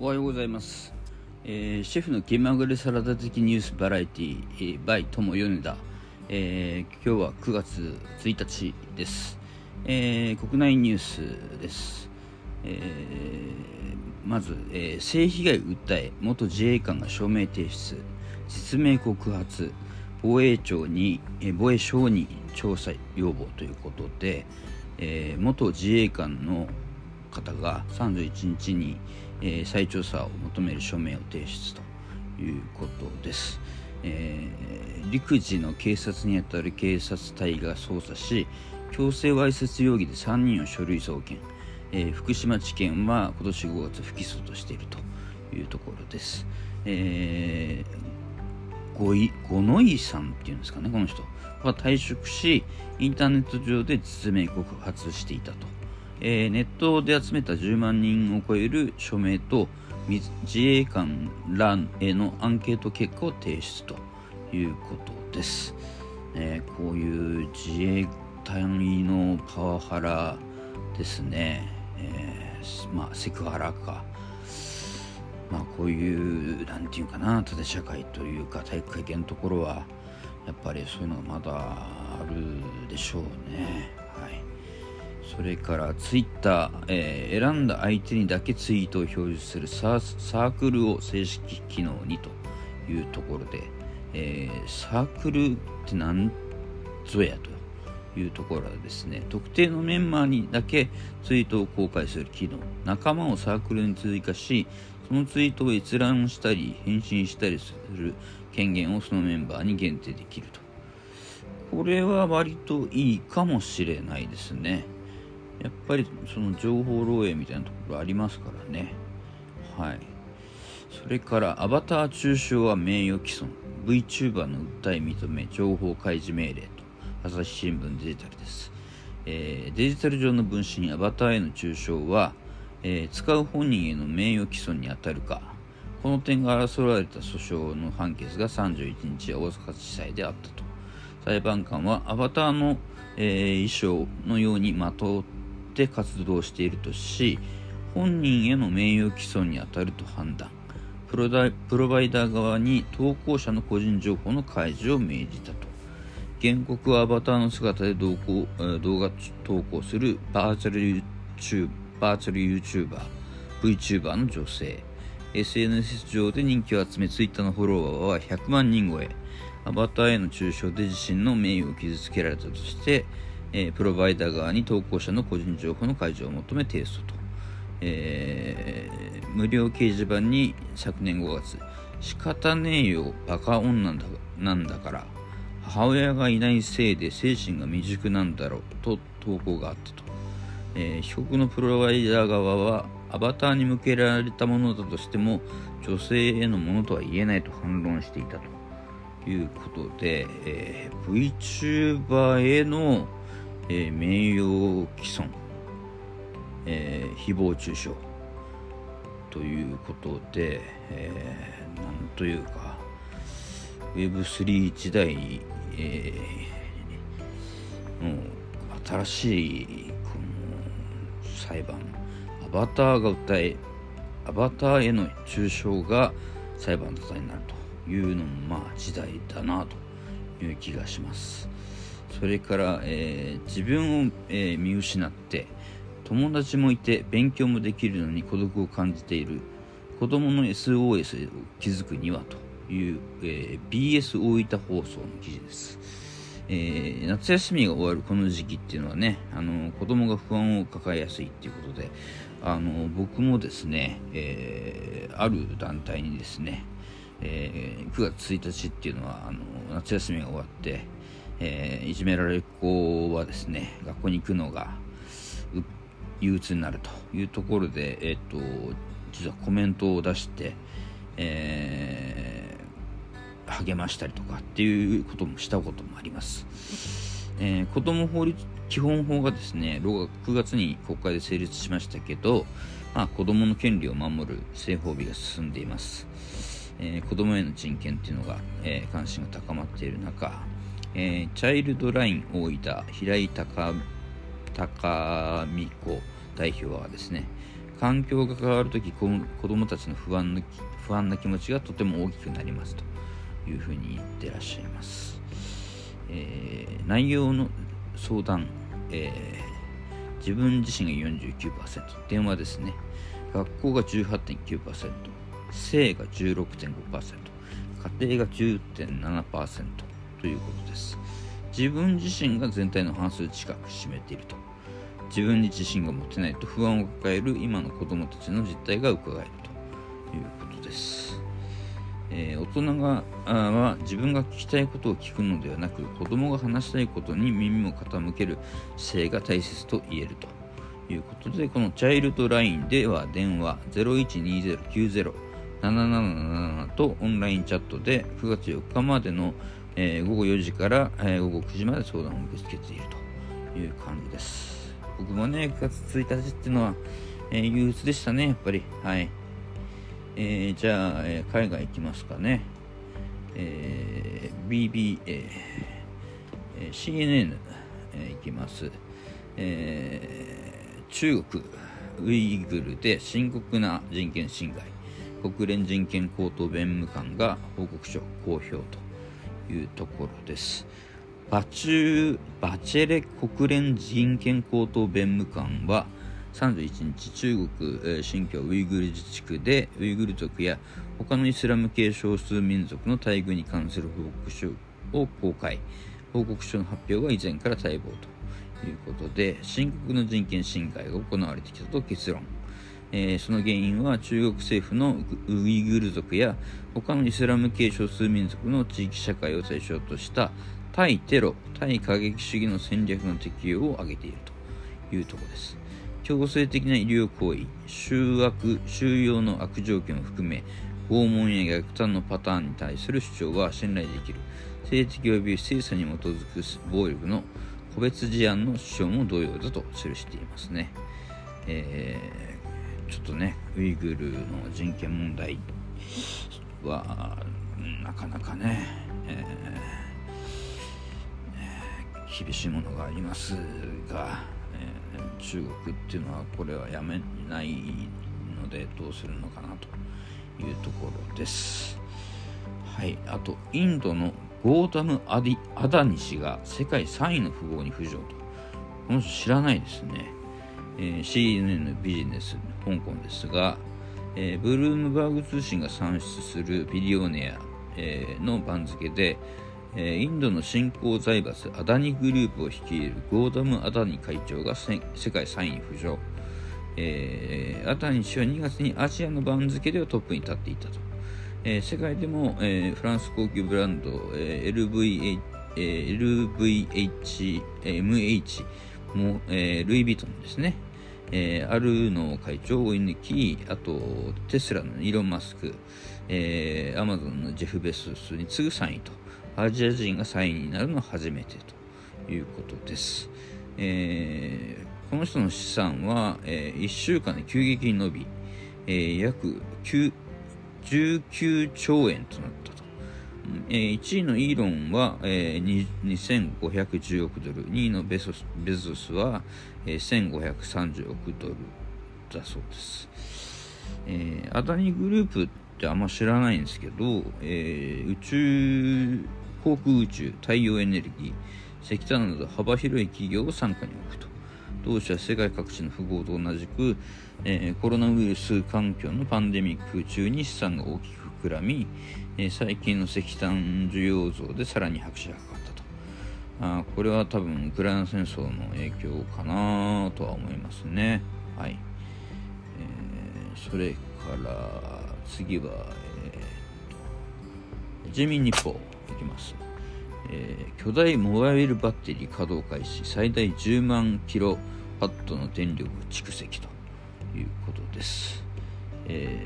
おはようございます、えーシェフの気まぐれサラダ的ニュースバラエティー、えー、バイ友米田、えー今日は9月1日です、えー国内ニュースです、えーまず、えー性被害訴え元自衛官が証明提出。実名告発。防衛庁に、えー防衛省に調査要望ということで、えー元自衛官の方が31日に、えー再調査を求める署名を提出ということです、えー陸自の警察にあたる警察隊が捜査し強制わいせつ容疑で3人を書類送検、えー福島地検は今年5月不起訴としているというところです、えー五井五ノ井さんっていうんですかねこの人は退職しインターネット上で実名告発していたと、えーネットで集めた10万人を超える署名と自衛官らへのアンケート結果を提出ということです、えーこういう自衛隊のパワハラですね、えーまあセクハラか。まあこういうなんていうかな縦社会というか体育会系のところはやっぱりそういうのがまだあるでしょうね。それからツイッター、えー選んだ相手にだけツイートを表示するサークルを正式機能にというところで、えーサークルって何ぞやというところはですね特定のメンバーにだけツイートを公開する機能仲間をサークルに追加しそのツイートを閲覧したり返信したりする権限をそのメンバーに限定できると。これは割といいかもしれないですね。やっぱりその情報漏洩みたいなところありますからね。はい。それからアバター中傷は名誉毀損。VTuber の訴え認め情報開示命令と。朝日新聞デジタルです、えーデジタル上の分身アバターへの中傷は、えー使う本人への名誉毀損に当たるか。この点が争われた訴訟の判決が31日大阪地裁であったと。裁判官はアバターの、えー衣装のようにまとって活動しているとし本人への名誉毀損に当たると判断。プロダプロバイダー側に投稿者の個人情報の開示を命じたと。原告はアバターの姿で動向動画投稿するバーチャル YouTube バーチャル YouTuber VTuber の女性。SNS 上で人気を集め Twitter のフォロワーは100万人超え。アバターへの中傷で自身の名誉を傷つけられたとして、えープロバイダー側に投稿者の個人情報の開示を求め提訴と、えー無料掲示板に昨年5月仕方ねえよバカ女なんだから母親がいないせいで精神が未熟なんだろうと投稿があったと、えー被告のプロバイダー側はアバターに向けられたものだとしても女性へのものとは言えないと反論していたということで、えー VTuber への、えー名誉毀損、えー誹謗中傷ということで、えーなんというか Web3 時代、えーの新しいこの裁判アバターが訴えアバターへの中傷が裁判沙汰になるというのもまあ時代だなという気がします。それから、えー自分を、えー見失って友達もいて勉強もできるのに孤独を感じている。子供の SOS を築くにはという、えー BS 大分放送の記事です、えー夏休みが終わるこの時期っていうのはねあの子供が不安を抱えやすいっていうことであの僕もですね、えある団体にですね、えー9月1日っていうのはあの夏休みが終わって、えーいじめられる子はですね学校に行くのが憂鬱になるというところで、えっと実はコメントを出して、えー励ましたりとかっていうこともしたこともあります。えー子ども法律基本法がですね6月に国会で成立しましたけど、まあ、子どもの権利を守る性法備が進んでいます、えー子どもへの人権っていうのが、えー関心が高まっている中、えーチャイルドライン大分平井高美子代表はですね環境が変わるとき子どもたちの不安の不安な気持ちがとても大きくなりますというふうに言ってらっしゃいます、えー、内容の相談、えー、自分自身が49%電話ですね。学校が18.9%性が16.5%家庭が10.7%ということです。自分自身が全体の半数近く占めていると。自分に自信が持てないと不安を抱える今の子供たちの実態が伺えると。いうことです、えー、大人がは自分が聞きたいことを聞くのではなく子供が話したいことに耳を傾ける姿勢が大切と言えると。いうことでこのチャイルドラインでは電話0120907777とオンラインチャットで9月4日までの、えー、午後4時から、えー、午後9時まで相談を受け付けているという感じです。僕もね、9月1日っていうのは、えー、憂鬱でしたね、やっぱり。はい。えー、じゃあ、えー、海外行きますかね。えー、BB、えー、CNN、えー、行きます。えー、中国、ウイグルで深刻な人権侵害。国連人権高等弁務官が報告書公表というところです。バチュバチェレ国連人権高等弁務官は31日中国新疆ウイグル自治区でウイグル族や他のイスラム系少数民族の待遇に関する報告書を公開報告書の発表は以前から待望ということで深刻な人権侵害が行われてきたと結論えー、その原因は中国政府のウイグル族や他のイスラム系少数民族の地域社会を対象とした対テロ、対過激主義の戦略の適用を挙げているというところです。強制的な医療行為、収悪、収容の悪条件を含め、拷問や虐待のパターンに対する主張は信頼できる。性的及び性差に基づく暴力の個別事案の主張も同様だと記していますね。えー、ちょっとね、ウイグルの人権問題は、なかなかね、えー厳しいものがありますが、えー、中国っていうのはこれはやめないのでどうするのかなというところです。はい、あとインドのゴータム・アディアダニ氏が世界3位の富豪に浮上とこの人知らないですね、えー、CNN ビジネス香港ですが、えー、ブルームバーグ通信が算出するビリオネア、えー、の番付でインドの新興財閥アダニグループを率いるゴーダム・アダニ会長が世界3位浮上、えー、アダニ氏は2月にアジアの番付ではトップに立っていたと、えー、世界でも、えー、フランス高級ブランド、えー、LVH LVHMH も、えー、ルイ・ヴィトンですね、えー、アルノ会長を追い抜き、あとテスラのイーロン・マスク、えー、アマゾンのジェフ・ベソスに次ぐ3位と、アジア人が3位になるのは初めてということです。えー、この人の資産は、えー、1週間で急激に伸び、えー、約19兆円となった。えー、1位のイーロンは、えー、2510億ドル、2位のベソスベゾスは、えー、1530億ドルだそうです。えー、アダニグループってあんま知らないんですけど、えー、宇宙航空宇宙、太陽エネルギー、石炭など幅広い企業を傘下に置くと。同社は世界各地の富豪と同じく、えー、コロナウイルス環境のパンデミック中に資産が大きく膨らみ、え、最近の石炭需要増でさらに拍車がかかったと。あこれは多分ウクライナ戦争の影響かなとは思いますね。はい。えー、それから次は、えー、ジェミ日報。いきます、えー、巨大モバイルバッテリー稼働開始最大10万キロワットの電力蓄積ということです、え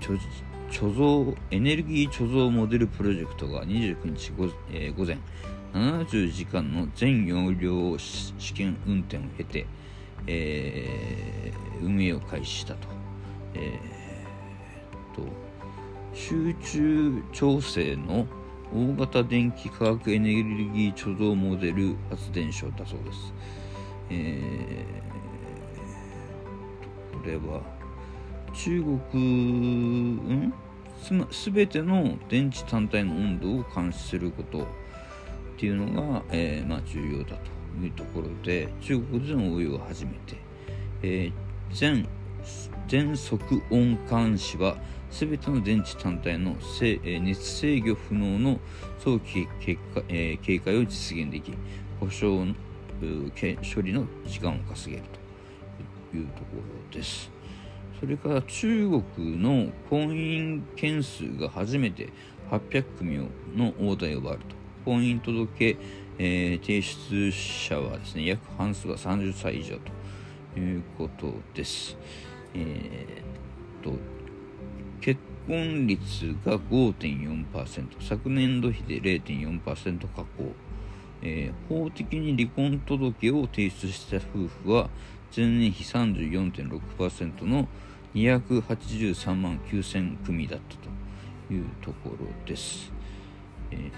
ー、貯蔵エネルギー貯蔵モデルプロジェクトが29日午,、えー、午前70時間の全容量試験運転を経て、えー、運営を開始したと,、えー、と集中調整の大型電気化学エネルギー貯蔵モデル発電所だそうです。えー、これは中国、ん？すべての電池単体の温度を監視することっていうのが、えー、まあ、重要だというところで中国での応用を始めて、えー、全全速温監視はすべての電池単体の熱制御不能の早期結果、えー、警戒を実現でき故障処理の時間を稼げるというところです。それから中国の婚姻件数が初めて800組の大台を割ると。婚姻届、えー、提出者はですね、約半数が30歳以上ということです。えー、と、結婚率が5.4%、昨年度比で0.4%下降。えー、法的に離婚届を提出した夫婦は前年比34.6%の283万9000組だったというところです。えー、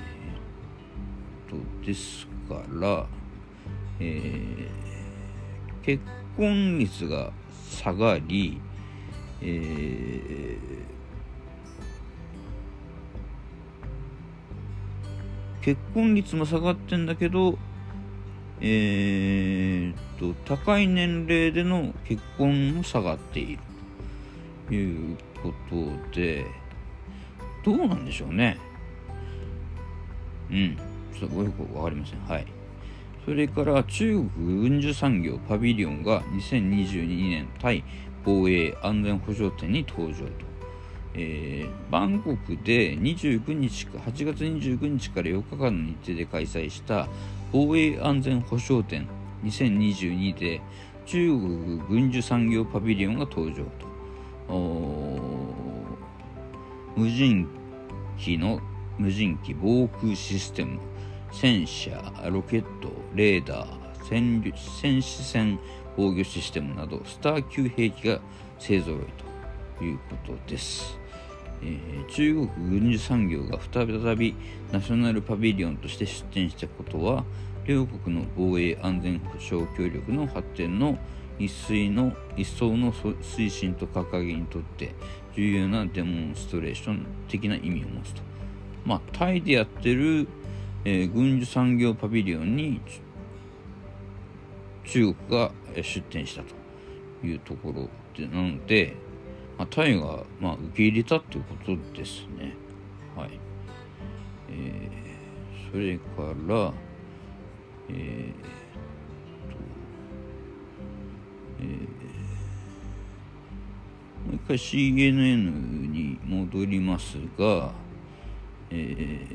とですから、えー、結婚率が下がり、えー、結婚率も下がってんだけど、えー、と高い年齢での結婚も下がっているいうことでどうなんでしょうね。うん。ちょっとよく分かりません。はい。それから中国軍需産業パビリオンが2022年対防衛安全保障展に登場と、えー、バンコクで29日か8月29日から4日間の日程で開催した防衛安全保障展2022で中国軍需産業パビリオンが登場と。無人機の無人機防空システム。戦車ロケットレーダー戦戦士戦防御システムなどスター級兵器が勢ぞろいということです、えー、中国軍需産業が再びナショナルパビリオンとして出展したことは両国の防衛安全保障協力の発展の一水の一層の推進と掲げにとって重要なデモンストレーション的な意味を持つと。まあ、タイでやってる、えー、軍需産業パビリオンに中国が出展したというところでなので、まあ、タイが、まあ、受け入れたということですね。はい。えー、それから、えー、えー、もう一回 CNN に戻りますが、え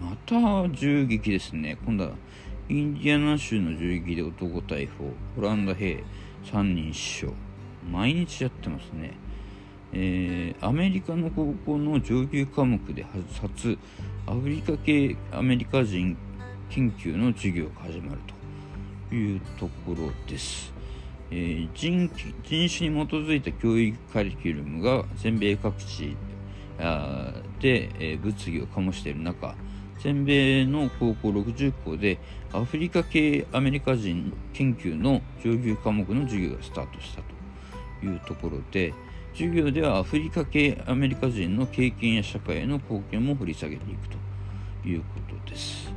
ー、また銃撃ですね。今度はインディアナ州の銃撃で男逮捕、オランダ兵3人死傷。毎日やってますね。えー、アメリカの高校の上級科目で初アフリカ系アメリカ人研究の授業が始まるというところです。えー、人人種に基づいた教育カリキュラムが全米各地で、え、物議を醸している中、全米の高校60校でアフリカ系アメリカ人研究の上級科目の授業がスタートしたというところで、授業ではアフリカ系アメリカ人の経験や社会への貢献も掘り下げていくということです。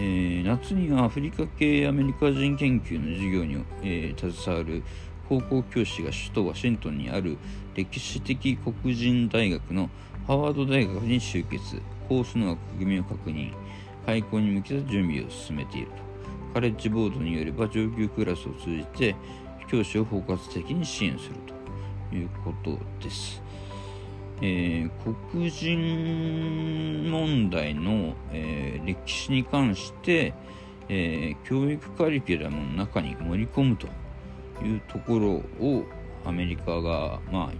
えー、夏にはアフリカ系アメリカ人研究の授業に、えー、携わる高校教師が首都ワシントンにある歴史的黒人大学のハワード大学に集結。コースの枠組みを確認。開校に向けた準備を進めていると。カレッジボードによれば上級クラスを通じて教師を包括的に支援するということです。えー、黒人問題の、えー、歴史に関して、えー、教育カリキュラムの中に盛り込むというところをアメリカが、まあ、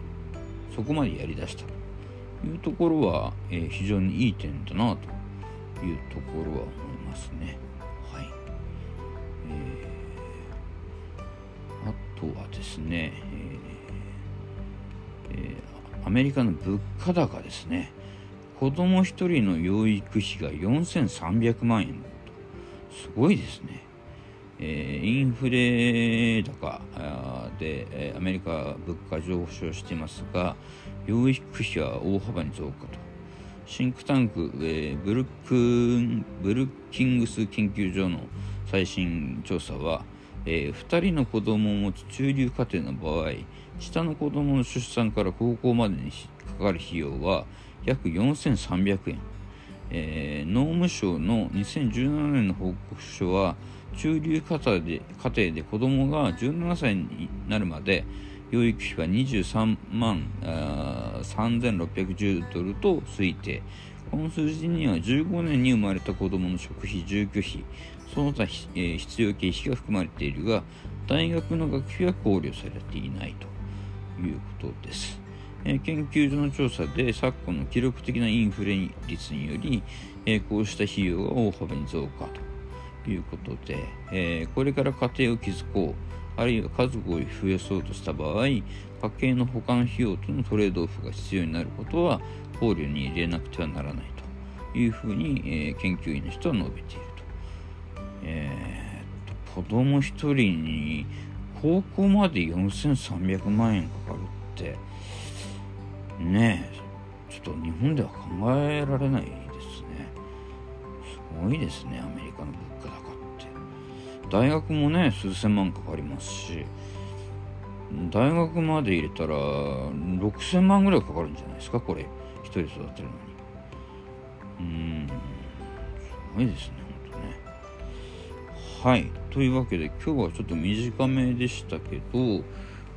そこまでやりだしたというところは、え非常にいい点だなというところは思いますね。はいえー、あとはですね、えーえーアメリカの物価高ですね。子供1人の養育費が4300万円すごいですね、えー、インフレ高で、えアメリカ物価上昇してますが養育費は大幅に増加と。シンクタンク、えブルックブルッキングス研究所の最新調査は、えー、2人の子供を持つ中流家庭の場合下の子供の出産から高校までにかかる費用は約4300円、えー、農務省の2017年の報告書は中流家庭で家庭で子供が17歳になるまで養育費は23万3610ドルと推定。この数字には15年に生まれた子供の食費住居費その他、えー、必要経費が含まれているが大学の学費は考慮されていないということです、えー、研究所の調査で昨今の記録的なインフレ率により、えー、こうした費用が大幅に増加ということで、えこれから家庭を築こうあるいは家族を増やそうとした場合、家計の保管費用とのトレードオフが必要になることは考慮に入れなくてはならないというふうに、え、研究員の人は述べている。えー、と子供1人に高校まで4300万円かかるってねえちょっと日本では考えられないですね。すごいですねアメリカの物価高って。大学もね数千万かかりますし大学まで入れたら6000万ぐらいかかるんじゃないですかこれ。1人育てるのに。うんすごいですね。はいというわけで今日はちょっと短めでしたけど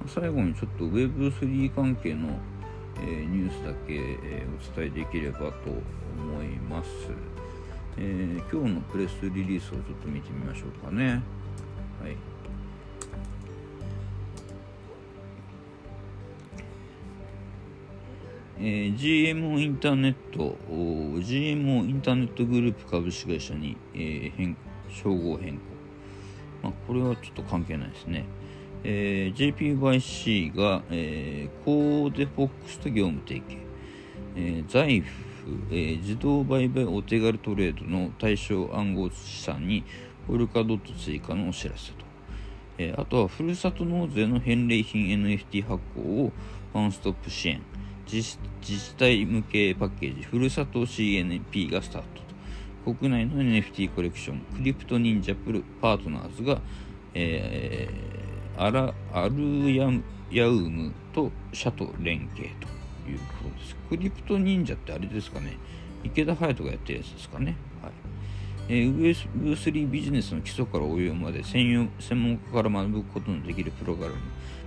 最後にちょっと Web3 関係の、えー、ニュースだけ、えー、お伝えできればと思いますえー、今日のプレスリリースをちょっと見てみましょうかね。はい。えー、GMO インターネット、GMO インターネットグループ株式会社に、えー、変称号変更。これはちょっと関係ないですね。えー、JPYC が、えー、コーデフォックスと業務提携、えー、財布えー、自動売買お手軽トレードの対象暗号資産にポルカドット追加のお知らせと、えー、あとはふるさと納税の返礼品 NFT 発行をワンストップ支援。自治体向けパッケージ。ふるさと CNP がスタート国内の NFT コレクションクリプト忍者プルパートナーズが、えー、アラアルヤヤウムと社と連携ということです。クリプト忍者ってあれですかね。池田隼人がやってるやつですかね。はい。えー、Web3 ビジネスの基礎から応用まで専用専門家から学ぶことのできるプログラム、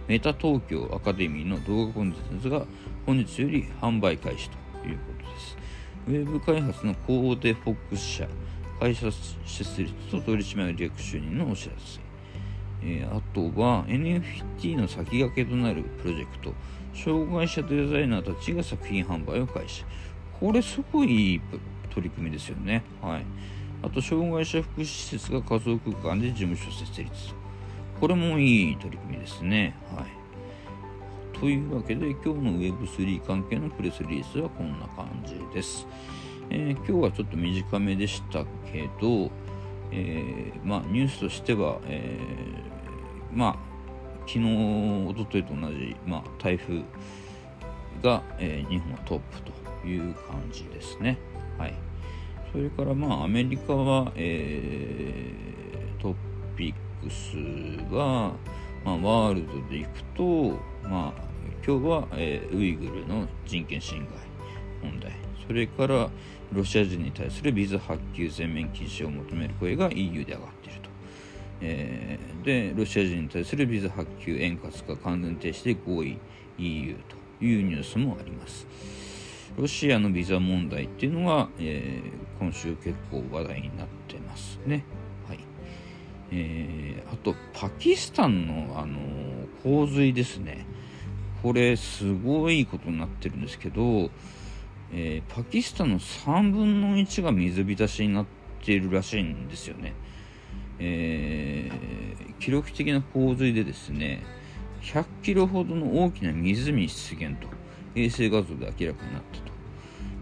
メタ東京アカデミーの動画コンテンツが本日より販売開始ということです。ウェブ開発のコーデフォックス社、会社設立と取締役就任のお知らせ。えー、あとは NFT の先駆けとなるプロジェクト、障害者デザイナーたちが作品販売を開始。これすごいいい取り組みですよね。はい。あと、障害者福祉施設が仮想空間で事務所設立と。これもいい取り組みですね。はい。というわけで、今日の Web3 関係のプレスリリースはこんな感じです。えー、今日はちょっと短めでしたけど、えー、まあ、ニュースとしては、えー、まあ、昨日、おとといと同じ、まあ、台風が、え、日本はトップという感じですね。はい。それから、まあ、アメリカは、えー、トピックスは、まあ、ワールドでいくと、まあ、今日は、えー、ウイグルの人権侵害問題、それからロシア人に対するビザ発給全面禁止を求める声が EU で上がっていると。えー、でロシア人に対するビザ発給円滑化完全停止で合意。EU というニュースもあります。ロシアのビザ問題っていうのは、えー、今週結構話題になってますね。えー、あとパキスタンの、あの洪水ですねこれすごいことになってるんですけど、えー、パキスタンの3分の1が水浸しになっているらしいんですよね。えー、記録的な洪水でですね100キロほどの大きな湖出現と衛星画像で明らかになったと、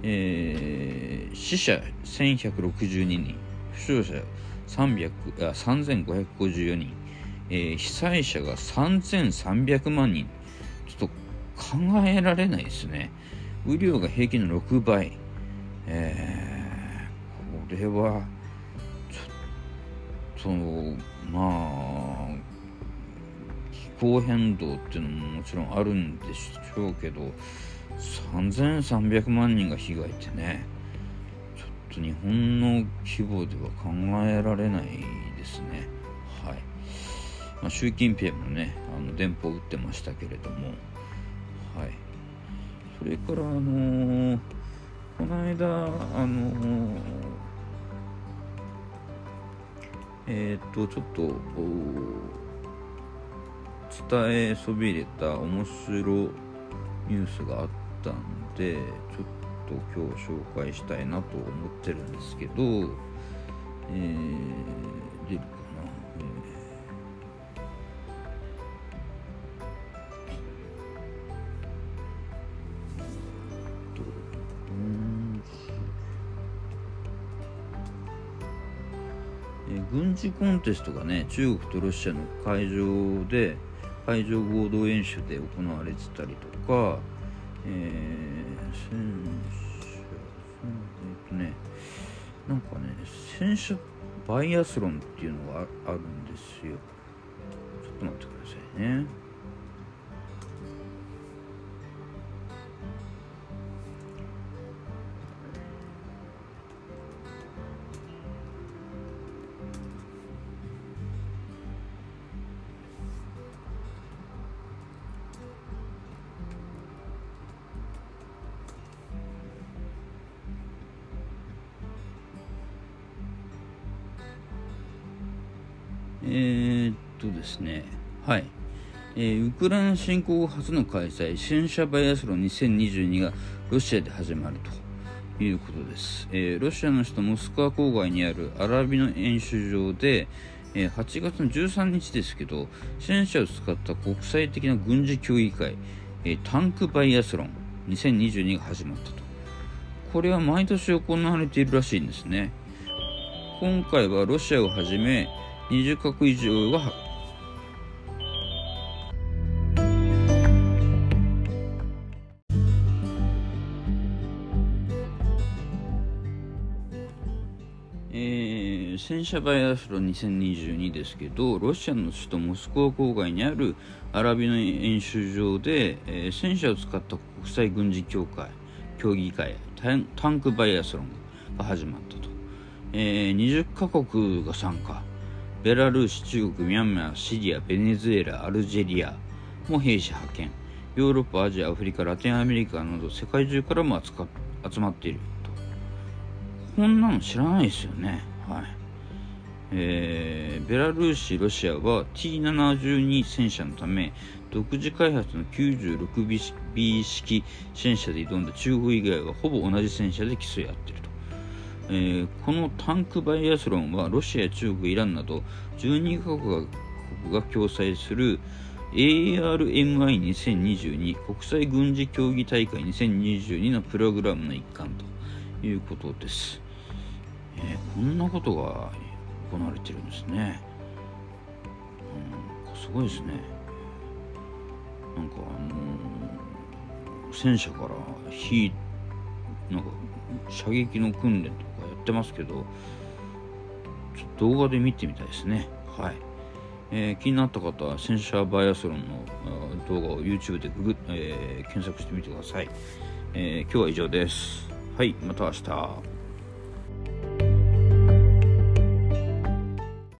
えー、死者1162人負傷者3554人。えー、被災者が3300万人。ちょっと考えられないですね。雨量が平均の6倍。えー、これはちょっとまあ気候変動っていうのももちろんあるんでしょうけど3300万人が被害ってね。と日本の規模では考えられないですね。はい、まあ、習近平もねあの電報を打ってましたけれども。はい。それからあのー、この間あのー、えっ、とちょっと伝えそびれた面白ニュースがあったんでちょっと今日紹介したいなと思ってるんですけど、えー、出るかな、えー、軍事コンテストがね中国とロシアの会場で海上合同演習で行われてたりとか、えー、なんかね、選手バイアスロンっていうのがあるんですよ。ちょっと待ってくださいね。えー、っとですね、はい。えー、ウクライナ侵攻後初の開催、戦車バイアスロン2022がロシアで始まるということです。えー、ロシアの首都モスクワ郊外にあるアラビの演習場で、えー、8月の13日ですけど、戦車を使った国際的な軍事競技会、え、タンクバイアスロン2022が始まったと。これは毎年行われているらしいんですね。今回はロシアをはじめ、20カ国以上がえー、戦車バイアスロン2022ですけどロシアの首都モスクワ郊外にあるアラビの演習場で、えー、戦車を使った国際軍事協会協議会タンクバイアスロンが始まったと、えー、20カ国が参加。ベラルーシ、中国、ミャンマー、シリア、ベネズエラ、アルジェリアも兵士派遣。ヨーロッパ、アジア、アフリカ、ラテンアメリカなど世界中からも集まっていると。こんなの知らないですよね。はい。えー、ベラルーシ、ロシアは T72 戦車のため、独自開発の 96B 式戦車で挑んだ中国以外はほぼ同じ戦車で競い合っていると。えー、このタンクバイアスロンはロシア、中国、イランなど12カ国が共催する ARMI2022 国際軍事競技大会2022のプログラムの一環ということです。えー、こんなことが行われてるんですね。うん、すごいですね。なんかあのー、戦車から火なんか射撃の訓練とかってますけどちょっと動画で見てみたいですね。はい、えー、気になった方は戦車バイアスロンの動画を YouTube でググ、えー、検索してみてください、えー、今日は以上です。はいまた明日。